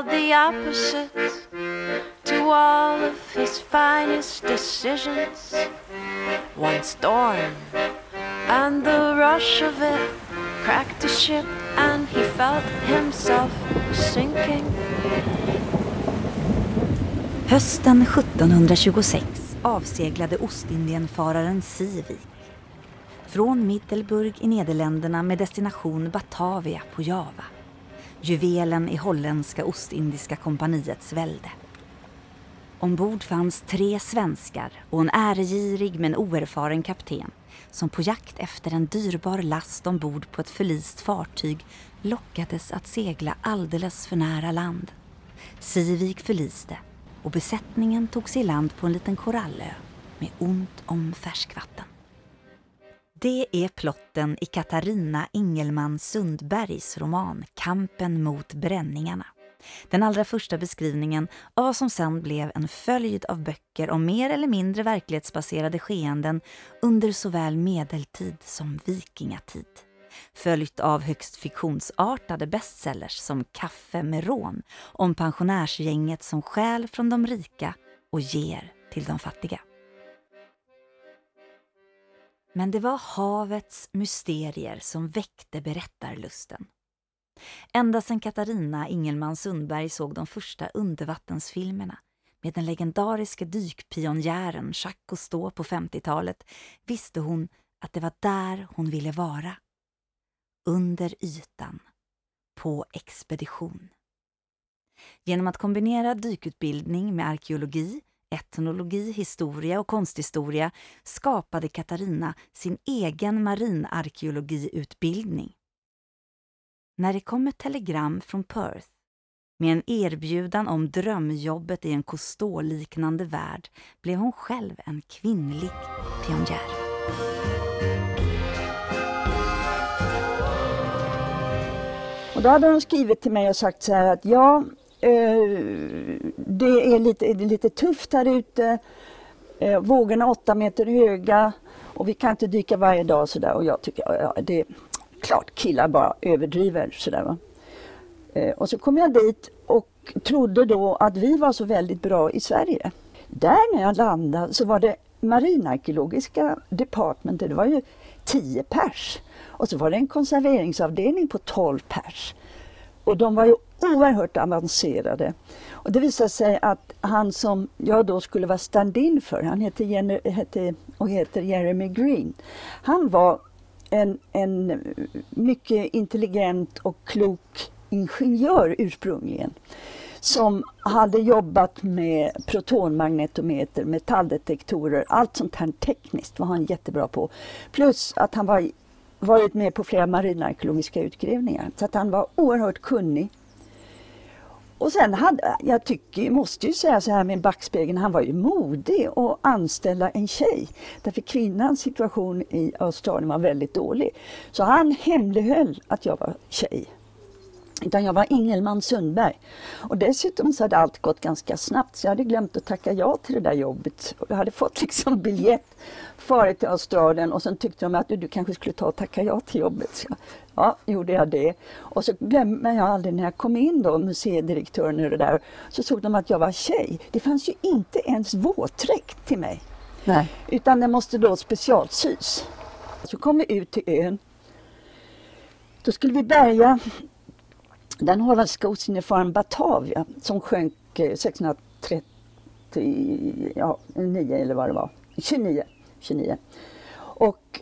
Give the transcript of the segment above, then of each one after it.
held the opposite to all of his finest decisions. One storm, and the rush of it cracked the ship, and he felt himself sinking. Hösten 1726 avseglade Ostindienfararen Sivik från Middelburg i Nederländerna med destination Batavia på Java. Juvelen i holländska Ostindiska kompaniets välde. Ombord fanns tre svenskar och en äregirig men oerfaren kapten som på jakt efter en dyrbar last ombord på ett förlist fartyg lockades att segla alldeles för nära land. Sivik förliste och besättningen tog sig i land på en liten korallö med ont om färskvatten. Det är plotten i Katarina Engelman Sundbergs roman Kampen mot bränningarna. Den allra första beskrivningen av vad som sen blev en följd av böcker om mer eller mindre verklighetsbaserade skeenden under såväl medeltid som vikingatid. Följt av högst fiktionsartade bestsellers som Kaffe med rån om pensionärsgänget som stjäl från de rika och ger till de fattiga. Men det var havets mysterier som väckte berättarlusten. Ända sedan Katarina Ingelman Sundberg såg de första undervattensfilmerna med den legendariske dykpionjären Jacques Cousteau på 50-talet visste hon att det var där hon ville vara. Under ytan. På expedition. Genom att kombinera dykutbildning med arkeologi etnologi, historia och konsthistoria skapade Katarina sin egen marinarkeologiutbildning. När det kom ett telegram från Perth med en erbjudan om drömjobbet i en Cousteau-liknande värld blev hon själv en kvinnlig pionjär. Och då hade de skrivit till mig och sagt så här att ja, Eh, det är lite, det lite tufft här ute. Eh, vågorna är åtta meter höga och vi kan inte dyka varje dag sådär. Och jag tycker, ja, det är klart killar bara överdriver sådär va. Eh, och så kom jag dit och trodde då att vi var så väldigt bra i Sverige. Där när jag landade så var det marinarkeologiska departmentet, det var ju 10 pers. Och så var det en konserveringsavdelning på 12 pers. Och de var ju oerhört avancerade. Och det visade sig att han som jag då skulle vara stand-in för, han heter, Jenny, hette, och heter Jeremy Green. Han var en, en mycket intelligent och klok ingenjör ursprungligen som hade jobbat med protonmagnetometer, metalldetektorer, allt sånt här tekniskt var han jättebra på. Plus att han var varit med på flera marinarkeologiska utgrävningar. Så att han var oerhört kunnig. Och sen hade, jag tycker, måste ju säga så här med backspegeln, han var ju modig att anställa en tjej. Därför kvinnans situation i Australien var väldigt dålig. Så han hemlighöll att jag var tjej. Utan jag var Ingelman Sundberg. Och dessutom så hade allt gått ganska snabbt så jag hade glömt att tacka ja till det där jobbet. Jag hade fått liksom biljett farit till Australien och sen tyckte de att du, du kanske skulle ta och tacka ja till jobbet. Så, ja, gjorde jag det. Och så glömmer jag aldrig när jag kom in då, museidirektören och det där, så såg de att jag var tjej. Det fanns ju inte ens våtdräkt till mig. Nej. Utan den måste då specialsys. Så kom vi ut till ön. Då skulle vi bärga den holländska ostindiefararen Batavia som sjönk eh, 1639 ja, eller vad det var, 29. 29. Och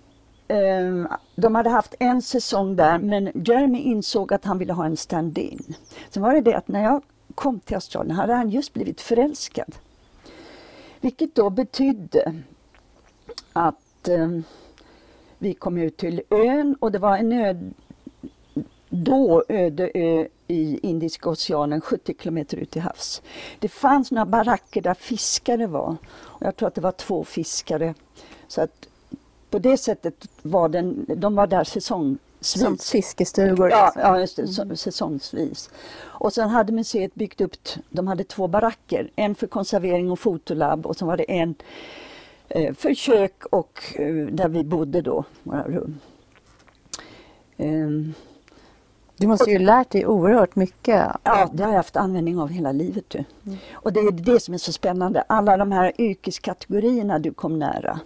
Um, de hade haft en säsong där men Jeremy insåg att han ville ha en stand-in. Sen var det det att när jag kom till Australien hade han just blivit förälskad. Vilket då betydde att um, vi kom ut till ön och det var en ö, då öde ö i Indiska oceanen 70 kilometer ut till havs. Det fanns några baracker där fiskare var. Och jag tror att det var två fiskare. Så att på det sättet var den, de var där säsongsvis. Som fiskestugor? Ja, ja just det, mm. säsongsvis. Och sen hade museet byggt upp, de hade två baracker. En för konservering och fotolabb och så var det en eh, för kök och eh, där vi bodde då, våra rum. Um, Du måste ju lärt dig oerhört mycket. Ja, det har jag haft användning av hela livet. Du. Och det är det som är så spännande. Alla de här yrkeskategorierna du kom nära.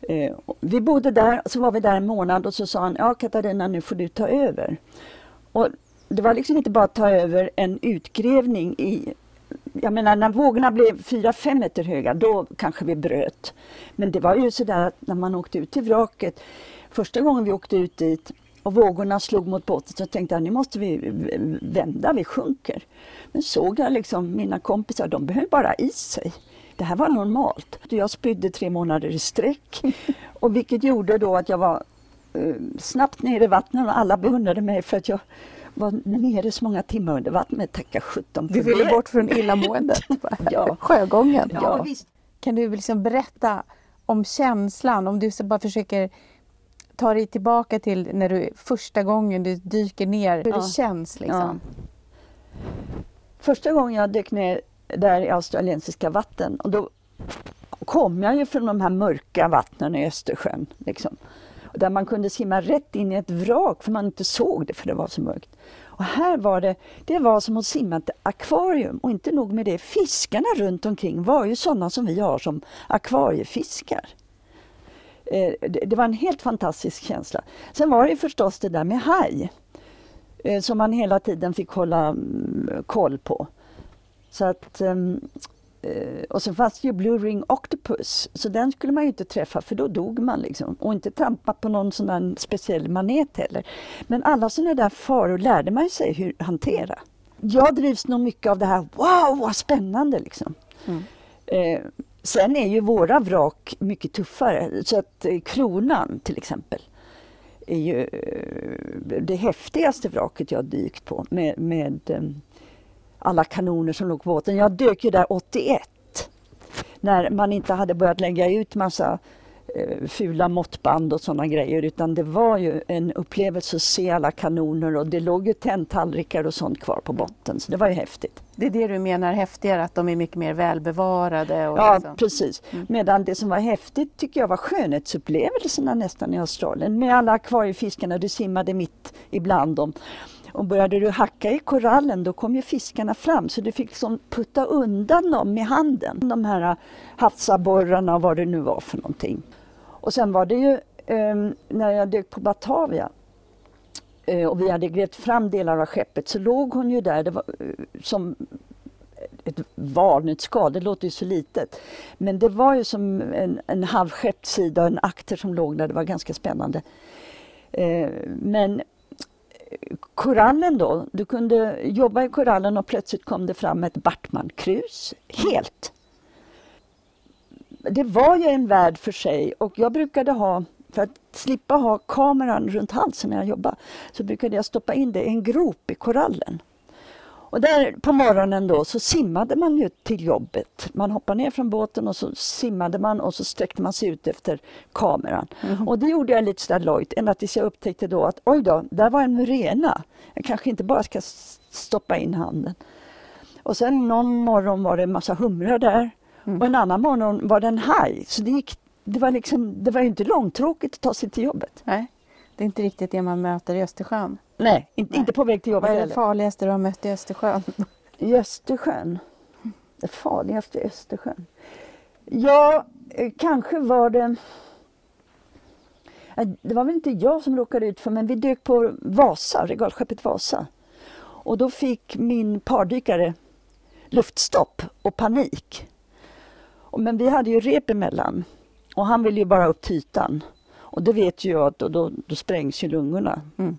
Eh, vi bodde där, så var vi där en månad och så sa han, ja Katarina nu får du ta över. Och det var liksom inte bara att ta över en utgrävning i jag menar när vågorna blev 4-5 meter höga då kanske vi bröt. Men det var ju sådär att när man åkte ut till vraket, första gången vi åkte ut dit och vågorna slog mot båten så tänkte jag nu måste vi vända, vi sjunker. Men såg jag liksom mina kompisar, de behöver bara i sig. Det här var normalt. Jag spydde tre månader i sträck och vilket gjorde då att jag var eh, snabbt nere i vattnet och alla beundrade mig för att jag var nere så många timmar under vattnet. Tacka sjutton för Du ville bort från illamåendet. ja. Sjögången. Ja, ja. Kan du liksom berätta om känslan, om du bara försöker ta dig tillbaka till när du första gången du dyker ner, hur ja. det känns liksom? Ja. Första gången jag dök ner där i australiensiska vatten och då kom jag ju från de här mörka vattnen i Östersjön. Liksom där man kunde simma rätt in i ett vrak för man inte såg det för det var så mörkt. Och här var det, det var som att simma ett akvarium och inte nog med det, fiskarna runt omkring var ju sådana som vi har som akvariefiskar. Eh, det var en helt fantastisk känsla. Sen var det förstås det där med haj eh, som man hela tiden fick hålla mm, koll på. Så att ehm, Eh, och så fanns det ju Blue Ring Octopus, så den skulle man ju inte träffa för då dog man liksom. Och inte trampa på någon sån speciell manet heller. Men alla sådana där faror lärde man sig hur hantera. Jag drivs nog mycket av det här, wow vad spännande liksom. Mm. Eh, sen är ju våra vrak mycket tuffare, så att eh, Kronan till exempel är ju eh, det häftigaste vraket jag dykt på med, med ehm, alla kanoner som låg på båten. Jag dök ju där 81 när man inte hade börjat lägga ut massa eh, fula måttband och sådana grejer utan det var ju en upplevelse att se alla kanoner och det låg ju tenntallrikar och sånt kvar på botten så det var ju häftigt. Det är det du menar häftigare, att de är mycket mer välbevarade? Och ja, liksom. precis. Mm. Medan det som var häftigt tycker jag var skönhetsupplevelserna nästan i Australien med alla akvariefiskarna, du simmade mitt ibland dem. Och började du hacka i korallen då kom ju fiskarna fram så du fick liksom putta undan dem med handen. De här havsabborrarna och vad det nu var för någonting. Och sen var det ju eh, när jag dök på Batavia Eh, och vi hade grävt fram delar av skeppet. Så låg hon ju där. Det var, eh, som ett valnötsskal, det låter ju så litet. Men det var ju som en, en halvskeppssida och en akter som låg där, det var ganska spännande. Eh, men eh, korallen då, du kunde jobba i korallen och plötsligt kom det fram ett Bartman-krus, helt. Det var ju en värld för sig. Och jag brukade ha, för att slippa ha kameran runt halsen när jag jobbade, så brukade jag stoppa in det i en grop i korallen. Och där på morgonen då så simmade man ju till jobbet. Man hoppade ner från båten och så simmade man och så sträckte man sig ut efter kameran. Mm. Och det gjorde jag lite sådär lojt ända tills jag upptäckte då att oj då, där var en murena. Jag kanske inte bara ska stoppa in handen. Och sen någon morgon var det en massa humrar där mm. och en annan morgon var det en haj. Så det, gick, det, var liksom, det var inte långtråkigt att ta sig till jobbet. Nej, det är inte riktigt det man möter i Östersjön. Nej, inte, Nej. inte på väg till jobbet Vad är det farligaste du har mött i Östersjön? I Östersjön? Det farligaste i Östersjön? Ja, eh, kanske var det... Det var väl inte jag som råkade ut för men vi dök på Vasa, regalskeppet Vasa. Och då fick min pardykare luftstopp och panik. Men vi hade ju rep emellan och han ville ju bara upp till ytan. Och det vet ju jag att då, då, då sprängs ju lungorna. Mm.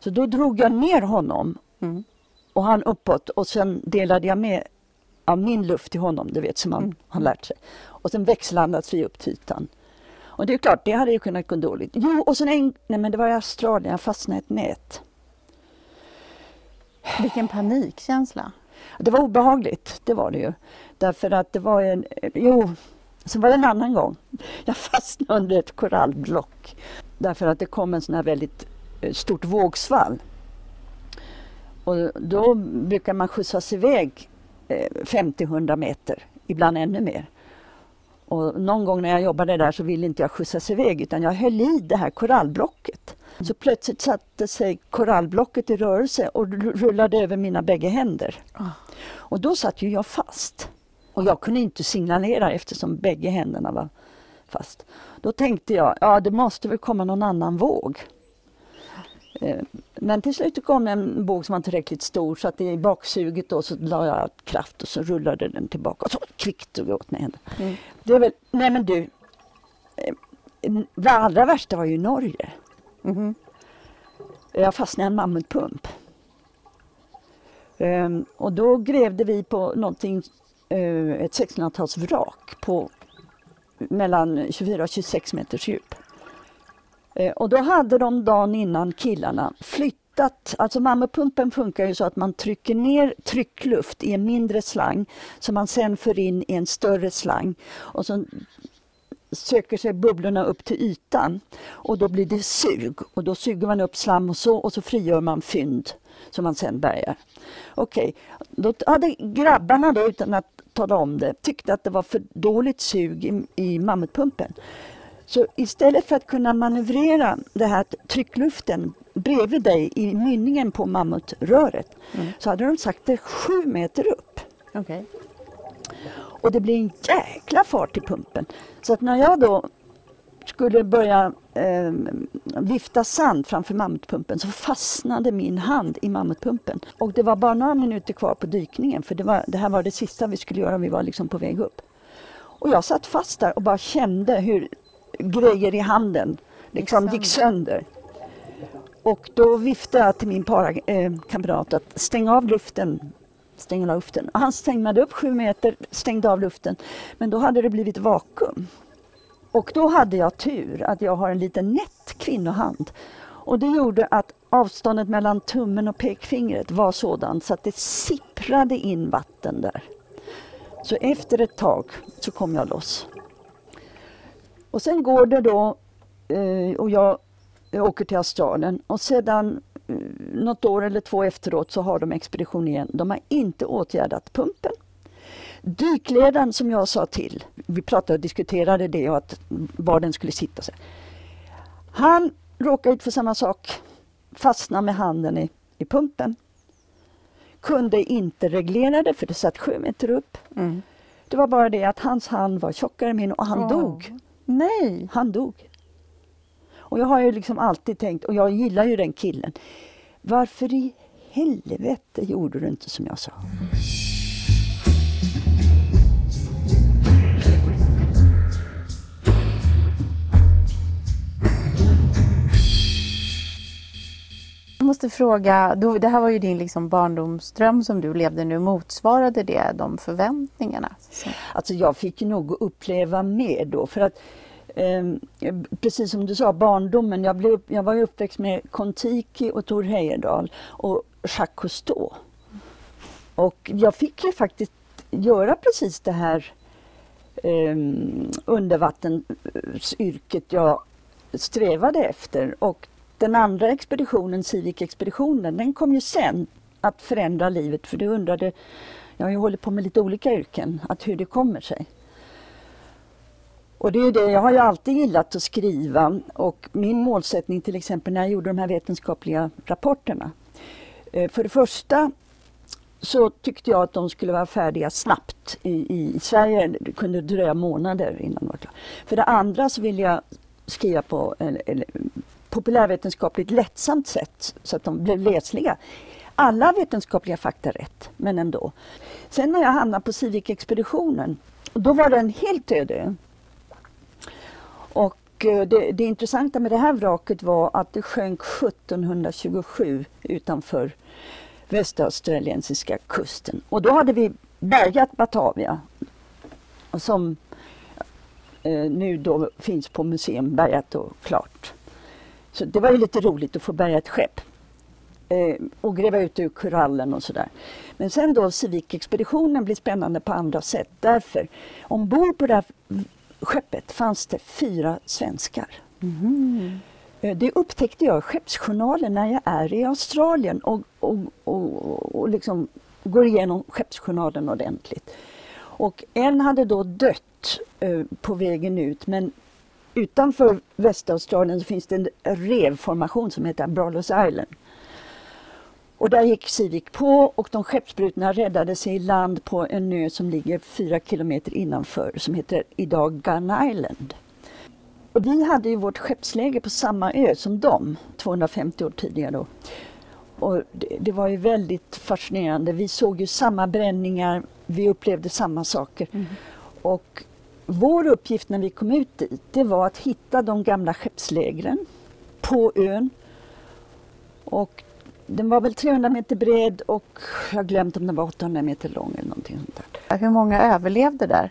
Så då drog jag ner honom mm. och han uppåt och sen delade jag med av min luft till honom, du vet som han mm. har lärt sig. Och sen växellandades vi upp till ytan. Och det är klart, det hade ju kunnat gå dåligt. Jo, och sen en, nej men det var i Australien, jag fastnade i ett nät. Vilken panikkänsla. Det var obehagligt, det var det ju. Därför att det var en, jo, så var det en annan gång. Jag fastnade under ett korallblock. Därför att det kom en sån här väldigt Eh, stort vågsvall. Och då brukar man skjutsas iväg 50-100 eh, meter, ibland ännu mer. Och någon gång när jag jobbade där så ville inte jag skjutsas iväg utan jag höll i det här korallblocket. Så plötsligt satte sig korallblocket i rörelse och rullade över mina bägge händer. Ah. Och då satt ju jag fast. Och jag kunde inte signalera eftersom bägge händerna var fast. Då tänkte jag, ja det måste väl komma någon annan våg. Eh, men till slut kom en våg som var tillräckligt stor så att i baksuget då så la jag kraft och så rullade den tillbaka och så kvickt tog jag åt mig henne. Mm. Det är väl, nej men du, eh, det allra värsta var ju Norge. Mm. Jag fastnade i en mammutpump. Um, och då grävde vi på någonting, Eh, ett 1600-talsvrak på mellan 24 och 26 meters djup. Eh, och då hade de dagen innan killarna flyttat, alltså mammapumpen funkar ju så att man trycker ner tryckluft i en mindre slang som man sen för in i en större slang. Och så söker sig bubblorna upp till ytan och då blir det sug och då suger man upp slam och så och så frigör man fynd som man sen bärgar. Okej, okay. då hade grabbarna då utan att tala om det tyckte att det var för dåligt sug i, i mammutpumpen. Så istället för att kunna manövrera det här tryckluften bredvid dig i mynningen på mammutröret mm. så hade de sagt det sju meter upp. Okay. Och det blir en jäkla fart i pumpen. Så att när jag då skulle börja eh, vifta sand framför mammutpumpen så fastnade min hand i mammutpumpen. Och det var bara några minuter kvar på dykningen för det, var, det här var det sista vi skulle göra, vi var liksom på väg upp. Och jag satt fast där och bara kände hur grejer i handen liksom gick sönder. Och då viftade jag till min parakamrat eh, att stänga av luften stänga luften. Han stängde upp sju meter, stängde av luften. Men då hade det blivit vakuum. Och då hade jag tur att jag har en liten nätt kvinnohand. Och det gjorde att avståndet mellan tummen och pekfingret var sådant så att det sipprade in vatten där. Så efter ett tag så kom jag loss. Och sen går det då eh, och jag åker till Australien och sedan eh, något år eller två efteråt så har de expedition igen. De har inte åtgärdat pumpen. Dykledaren som jag sa till, vi pratade och diskuterade det och att var den skulle sitta. Sig. Han råkade ut för samma sak, fastnade med handen i, i pumpen. Kunde inte reglera det för det satt sju meter upp. Mm. Det var bara det att hans hand var tjockare än min och han oh. dog. Nej! Han dog. Och jag har ju liksom alltid tänkt, och jag gillar ju den killen. Varför i helvete gjorde du inte som jag sa? Jag måste fråga, det här var ju din liksom barndomsdröm som du levde nu. Motsvarade det de förväntningarna? Alltså jag fick nog uppleva mer då för att eh, precis som du sa, barndomen. Jag, blev, jag var uppväxt med Kon-Tiki och Tor Heyerdahl och Jacques Cousteau. Och jag fick ju faktiskt göra precis det här eh, undervattensyrket jag strävade efter. Och den andra expeditionen, Civic-expeditionen, den kom ju sen att förändra livet för du undrade, jag har ju hållit på med lite olika yrken, att hur det kommer sig. Och det är det, jag har ju alltid gillat att skriva och min målsättning till exempel när jag gjorde de här vetenskapliga rapporterna. Eh, för det första så tyckte jag att de skulle vara färdiga snabbt. I, i Sverige det kunde dröja månader innan de var klara. För det andra så ville jag skriva på eller, populärvetenskapligt lättsamt sätt så att de blev läsliga. Alla vetenskapliga fakta rätt, men ändå. Sen när jag hamnade på Civic-expeditionen, då var den helt öde. Och eh, det, det intressanta med det här vraket var att det sjönk 1727 utanför västaustraliensiska kusten. Och då hade vi bärgat Batavia som eh, nu då finns på museum, bärgat och klart. Så det var ju lite roligt att få bärga ett skepp eh, och gräva ut ur korallen och sådär. Men sen då Civic-expeditionen blir spännande på andra sätt därför ombord på det här skeppet fanns det fyra svenskar. Mm. Det upptäckte jag i skeppsjournalen när jag är i Australien och, och, och, och liksom går igenom skeppsjournalen ordentligt. Och en hade då dött eh, på vägen ut men utanför Västaustralien så finns det en revformation som heter Brallows Island. Och där gick Sivik på och de skeppsbrutna räddade sig i land på en ö som ligger fyra kilometer innanför som heter idag Gun Island. Och vi hade ju vårt skeppsläge på samma ö som dem, 250 år tidigare. Då. Och det, det, var ju väldigt fascinerande. Vi såg ju samma bränningar, vi upplevde samma saker. Mm. Och vår uppgift när vi kom ut dit, det var att hitta de gamla skeppslägren på ön. Och den var väl 300 meter bred och jag har glömt om den var 800 meter lång eller någonting sånt där. Hur många överlevde där?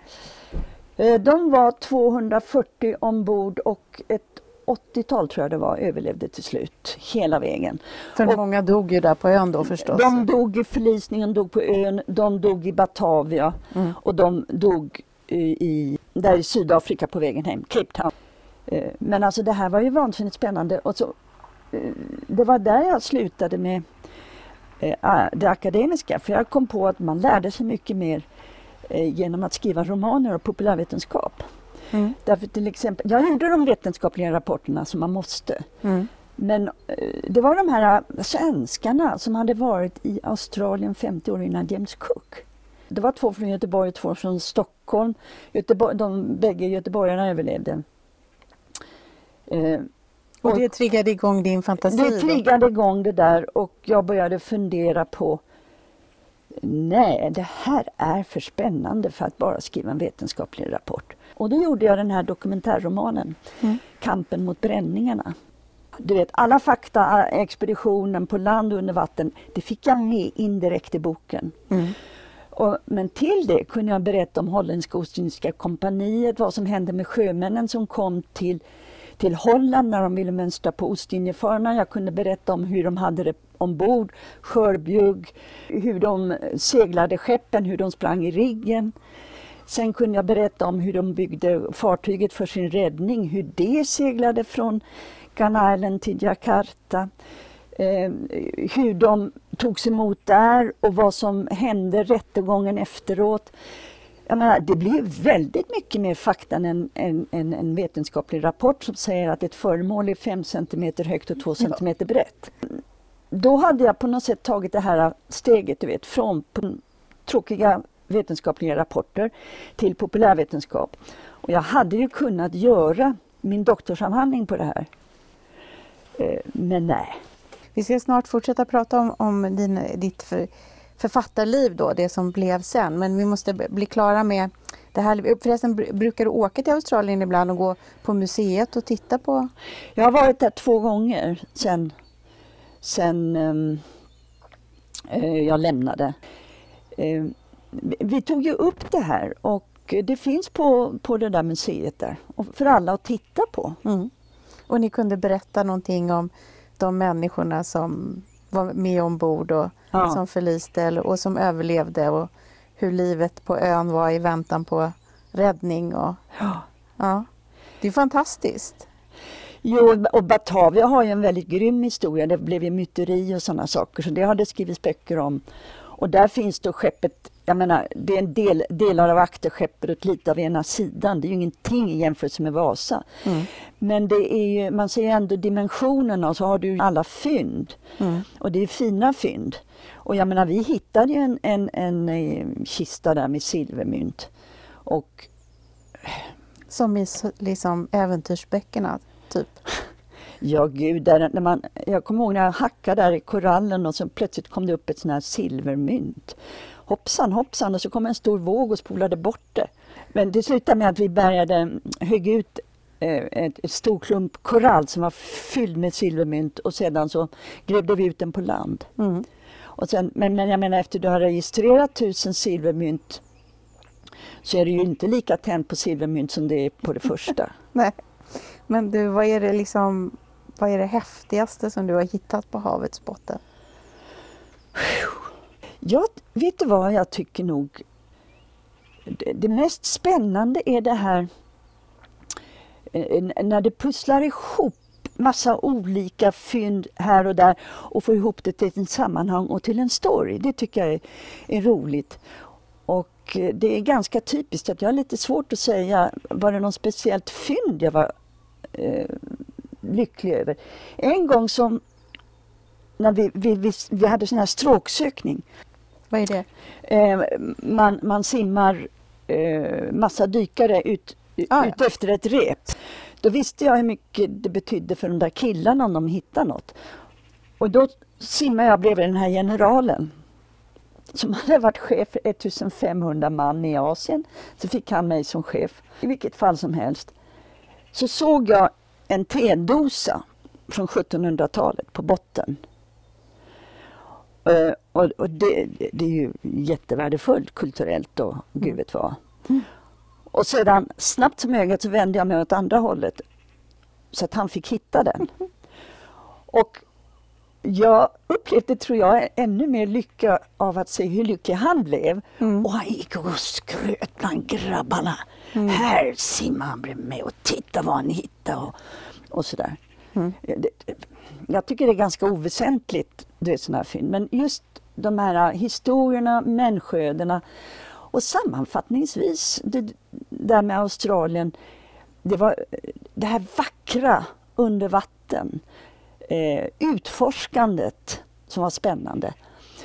Eh, de var 240 ombord och ett 80-tal tror jag det var överlevde till slut hela vägen. För och många dog ju där på ön då förstås? De dog i förlisningen, dog på ön, de dog i Batavia mm. och de dog i, där i Sydafrika på vägen hem, Cape Town. Eh, men alltså det här var ju vansinnigt spännande och så, eh, det var där jag slutade med det akademiska för jag kom på att man lärde sig mycket mer genom att skriva romaner och populärvetenskap. Mm. Därför till exempel, jag gjorde de vetenskapliga rapporterna som man måste. Mm. Men eh, det var de här svenskarna som hade varit i Australien 50 år innan James Cook. Det var två från Göteborg och två från Stockholm. Göteborg, de bägge göteborgarna överlevde. Eh, och, och det triggade igång din fantasi? Det triggade igång det där och jag började fundera på Nej, det här är för spännande för att bara skriva en vetenskaplig rapport. Och då gjorde jag den här dokumentärromanen, mm. Kampen mot bränningarna. Du vet, alla fakta, expeditionen på land och under vatten, det fick jag med indirekt i boken. Mm. Och, men till det kunde jag berätta om Holländska Ostindiska kompaniet, vad som hände med sjömännen som kom till, till Holland när de ville mönstra på Ostindiefararna. Jag kunde berätta om hur de hade det ombord, skörbjugg, hur de seglade skeppen, hur de sprang i riggen. Sen kunde jag berätta om hur de byggde fartyget för sin räddning, hur det seglade från Gun Island till Jakarta. Eh, hur de togs emot där och vad som hände rättegången efteråt. Menar, det blir väldigt mycket mer fakta än en, en, en, vetenskaplig rapport som säger att ett föremål är 5 cm högt och 2 cm brett. Då hade jag på något sätt tagit det här steget du vet, från tråkiga vetenskapliga rapporter till populärvetenskap. Och jag hade ju kunnat göra min doktorsavhandling på det här. Eh, men nej. Vi ska snart fortsätta prata om, om din, ditt för, författarliv då, det som blev sen. Men vi måste bli klara med det här. Förresten, brukar du åka till Australien ibland och gå på museet och titta på? Jag har varit där två gånger sen, sen um, jag lämnade. Um, vi tog ju upp det här och det finns på, på det där museet där för alla att titta på. Mm. Och ni kunde berätta någonting om de människorna som var med ombord och ja. som förliste och som överlevde och hur livet på ön var i väntan på räddning. Och, ja. ja. Det är fantastiskt. Jo, och Batavia har ju en väldigt grym historia. Det blev ju myteri och sådana saker, så det har det skrivits böcker om. Och där finns då skeppet, jag menar, det är en del, delar av akterskeppet lite av ena sidan. Det är ju ingenting i jämförelse med Vasa. Mm. Men det är ju, man ser ändå dimensionerna och så har du alla fynd. Mm. Och det är fina fynd. Och jag menar, vi hittade ju en, en, en, en eh, kista där med silvermynt. Och... Som i liksom äventyrsböckerna, typ? Ja gud, där, när man, jag kommer ihåg när jag hackade där i korallen och så plötsligt kom det upp ett sånt här silvermynt. Hoppsan hoppsan och så kom en stor våg och spolade bort det. Men det slutade med att vi bärgade, högg ut eh, ett, ett stor klump korall som var fylld med silvermynt och sedan så grävde vi ut den på land. Mm. Och sen, men, men jag menar efter du har registrerat tusen silvermynt så är det ju inte lika tänt på silvermynt som det är på det första. Nej. Men du, vad är det liksom vad är det häftigaste som du har hittat på havets botten? Jag, vet du vad jag tycker nog det, det mest spännande är det här eh, när det pusslar ihop massa olika fynd här och där och får ihop det till ett sammanhang och till en story. Det tycker jag är, är roligt. Och eh, det är ganska typiskt att jag har lite svårt att säga, var det något speciellt fynd jag var eh, lycklig över? En gång som när vi, vi, vi, vi hade sån här stråksökning. Vad är det? Eh, man, man simmar eh, massa dykare ut, ah, ut efter ett rep. Då visste jag hur mycket det betydde för de där killarna om de hittade något. Och då simmade jag bredvid den här generalen som hade varit chef för 1500 man i Asien. Så fick han mig som chef. I vilket fall som helst så såg jag en tedosa från 1700-talet på botten. Uh, och, och det, det, är ju jättevärdefullt kulturellt och mm. gud vet vad. Mm. Och sedan snabbt som ögat så vände jag mig åt andra hållet så att han fick hitta den. Och jag upplevde, tror jag, ännu mer lycka av att se hur lycklig han blev. Mm. Och han gick och skröt bland grabbarna. Mm. Här simmar han bredvid mig och titta vad han hittade och, och sådär. Mm. Jag tycker det är ganska oväsentligt, det sådana här fynd. Men just de här historierna, människoödena och sammanfattningsvis det där med Australien. Det var det här vackra under vatten eh, utforskandet som var spännande.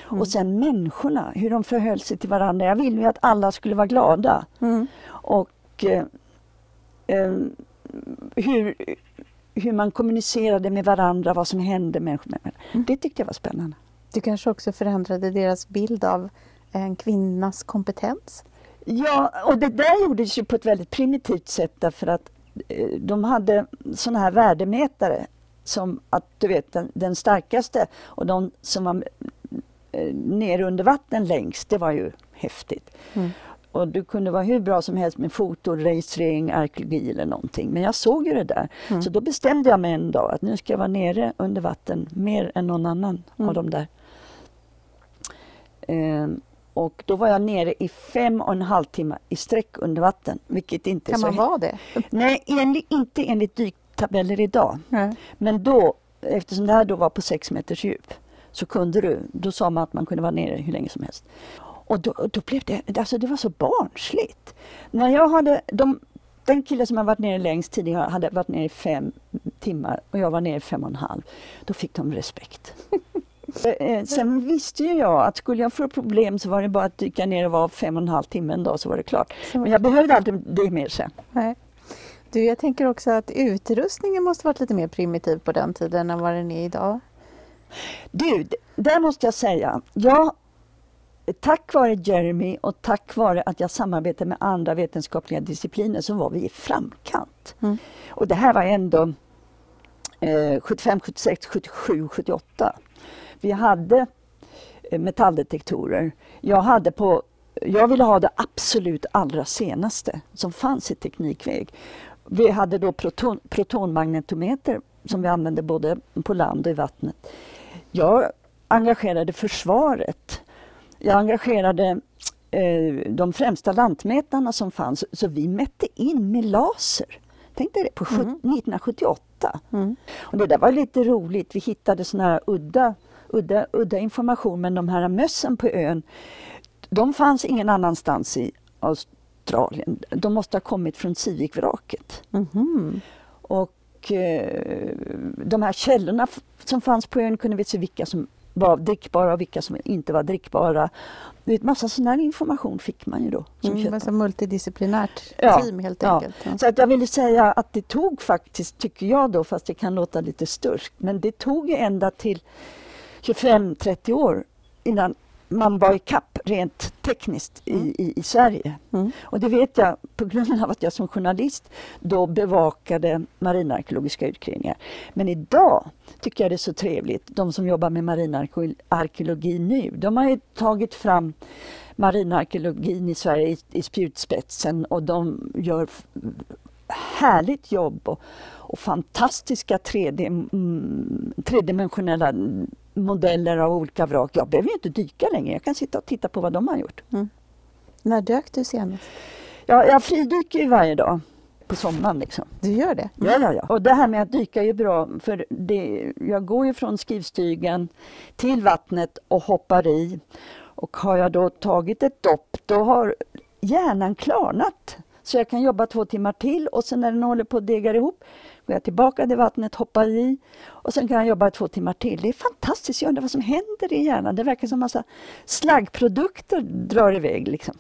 Mm. Och sen människorna, hur de förhöll sig till varandra. Jag ville ju att alla skulle vara glada. Mm. Och eh, eh, hur, hur man kommunicerade med varandra, vad som hände människor. Mm. Det tyckte jag var spännande. Du kanske också förändrade deras bild av en kvinnas kompetens? Ja, och det där gjordes ju på ett väldigt primitivt sätt därför att eh, de hade sådana här värdemätare som att du vet den, den starkaste och de som var eh, nere under vatten längst, det var ju häftigt. Mm. Och du kunde vara hur bra som helst med fotoregistrering, arkeologi eller någonting. Men jag såg ju det där. Mm. Så då bestämde jag mig en dag att nu ska jag vara nere under vatten mer än någon annan mm. av de där. Ehm, och då var jag nere i fem och en halv timme i sträck under vatten. Vilket inte kan man vara det? Nej, enligt, inte enligt dyk, tabeller idag. Mm. Men då, eftersom det här då var på sex meters djup, så kunde du, då sa man att man kunde vara nere hur länge som helst. Och då, då blev det, alltså det var så barnsligt. När jag hade, de, den killen som har varit nere längst tidigare hade varit nere i fem timmar och jag var nere i fem och en halv. Då fick de respekt. Eh, sen visste ju jag att skulle jag få problem så var det bara att dyka ner och vara fem och en halv timme en dag så var det klart. Men jag behövde aldrig det mer sen. Nej. Du, jag tänker också att utrustningen måste varit lite mer primitiv på den tiden än vad den är idag. Du, där måste jag säga, jag tack vare Jeremy och tack vare att jag samarbetar med andra vetenskapliga discipliner så var vi i framkant. Mm. Och det här var ändå eh, 75, 76, 77, 78. Vi hade eh, metalldetektorer. Jag hade på jag ville ha det absolut allra senaste som fanns i teknikväg. Vi hade då proton, protonmagnetometer som vi använde både på land och i vattnet. Jag engagerade försvaret. Jag engagerade eh, de främsta lantmätarna som fanns, så vi mätte in med laser. Tänk dig det, på mm. 1978. Mm. Och det där var lite roligt. Vi hittade såna här udda, udda, udda information, men de här mössen på ön, de fanns ingen annanstans i Australien. De måste ha kommit från Civikvraket. Mm. Och eh, de här källorna som fanns på ön kunde vi se vilka som var drickbara och vilka som inte var drickbara. Det massa sån här information fick man ju då. Som mm, alltså multidisciplinärt ja, team helt enkelt. Ja. Så att jag ville säga att det tog faktiskt, tycker jag då, fast det kan låta lite störst, men det tog ända till 25-30 år innan man var i kapp rent tekniskt i, mm. i, i Sverige. Mm. Och det vet jag på grund av att jag som journalist då bevakade marinarkeologiska utgrävningar. Men idag tycker jag det är så trevligt, de som jobbar med marinarkeologi nu, de har ju tagit fram marinarkeologin i Sverige i, i spjutspetsen och de gör härligt jobb och, och fantastiska 3D, mm, tredimensionella modeller av olika vrak. Jag behöver inte dyka längre, jag kan sitta och titta på vad de har gjort. Mm. När dök du senast? Ja, jag fridyker ju varje dag på sommaren. Liksom. Du gör det? Ja, ja, ja. Och det här med att dyka är ju bra för det, jag går ju från skrivstygen till vattnet och hoppar i. Och har jag då tagit ett dopp, då har hjärnan klarnat. Så jag kan jobba två timmar till och sen när den håller på att degar ihop går jag tillbaka till vattnet, hoppar i och sen kan jag jobba två timmar till. Det är fantastiskt, jag undrar vad som händer i hjärnan. Det verkar som en massa slaggprodukter drar iväg. Liksom.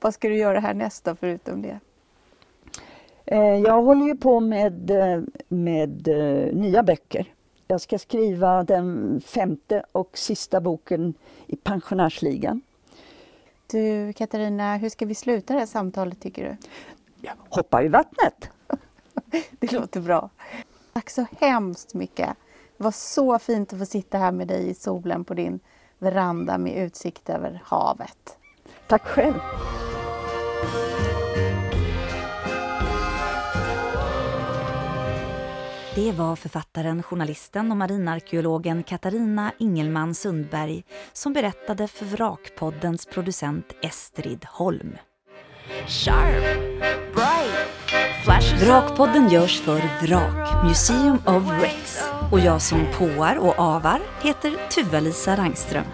Vad ska du göra här nästa förutom det? Eh, jag håller ju på med, eh, med eh, nya böcker. Jag ska skriva den femte och sista boken i Pensionärsligan. Du Katarina, hur ska vi sluta det här samtalet tycker du? Ja, hoppa i vattnet! det låter bra. Tack så hemskt mycket. Det var så fint att få sitta här med dig i solen på din veranda med utsikt över havet. Tack själv! Det var författaren, journalisten och marinarkeologen Katarina Ingelman Sundberg som berättade för Vrakpoddens producent Estrid Holm. Vrakpodden görs för Vrak, Museum of Rex och jag som påar och avar heter Tuva-Lisa Rangström.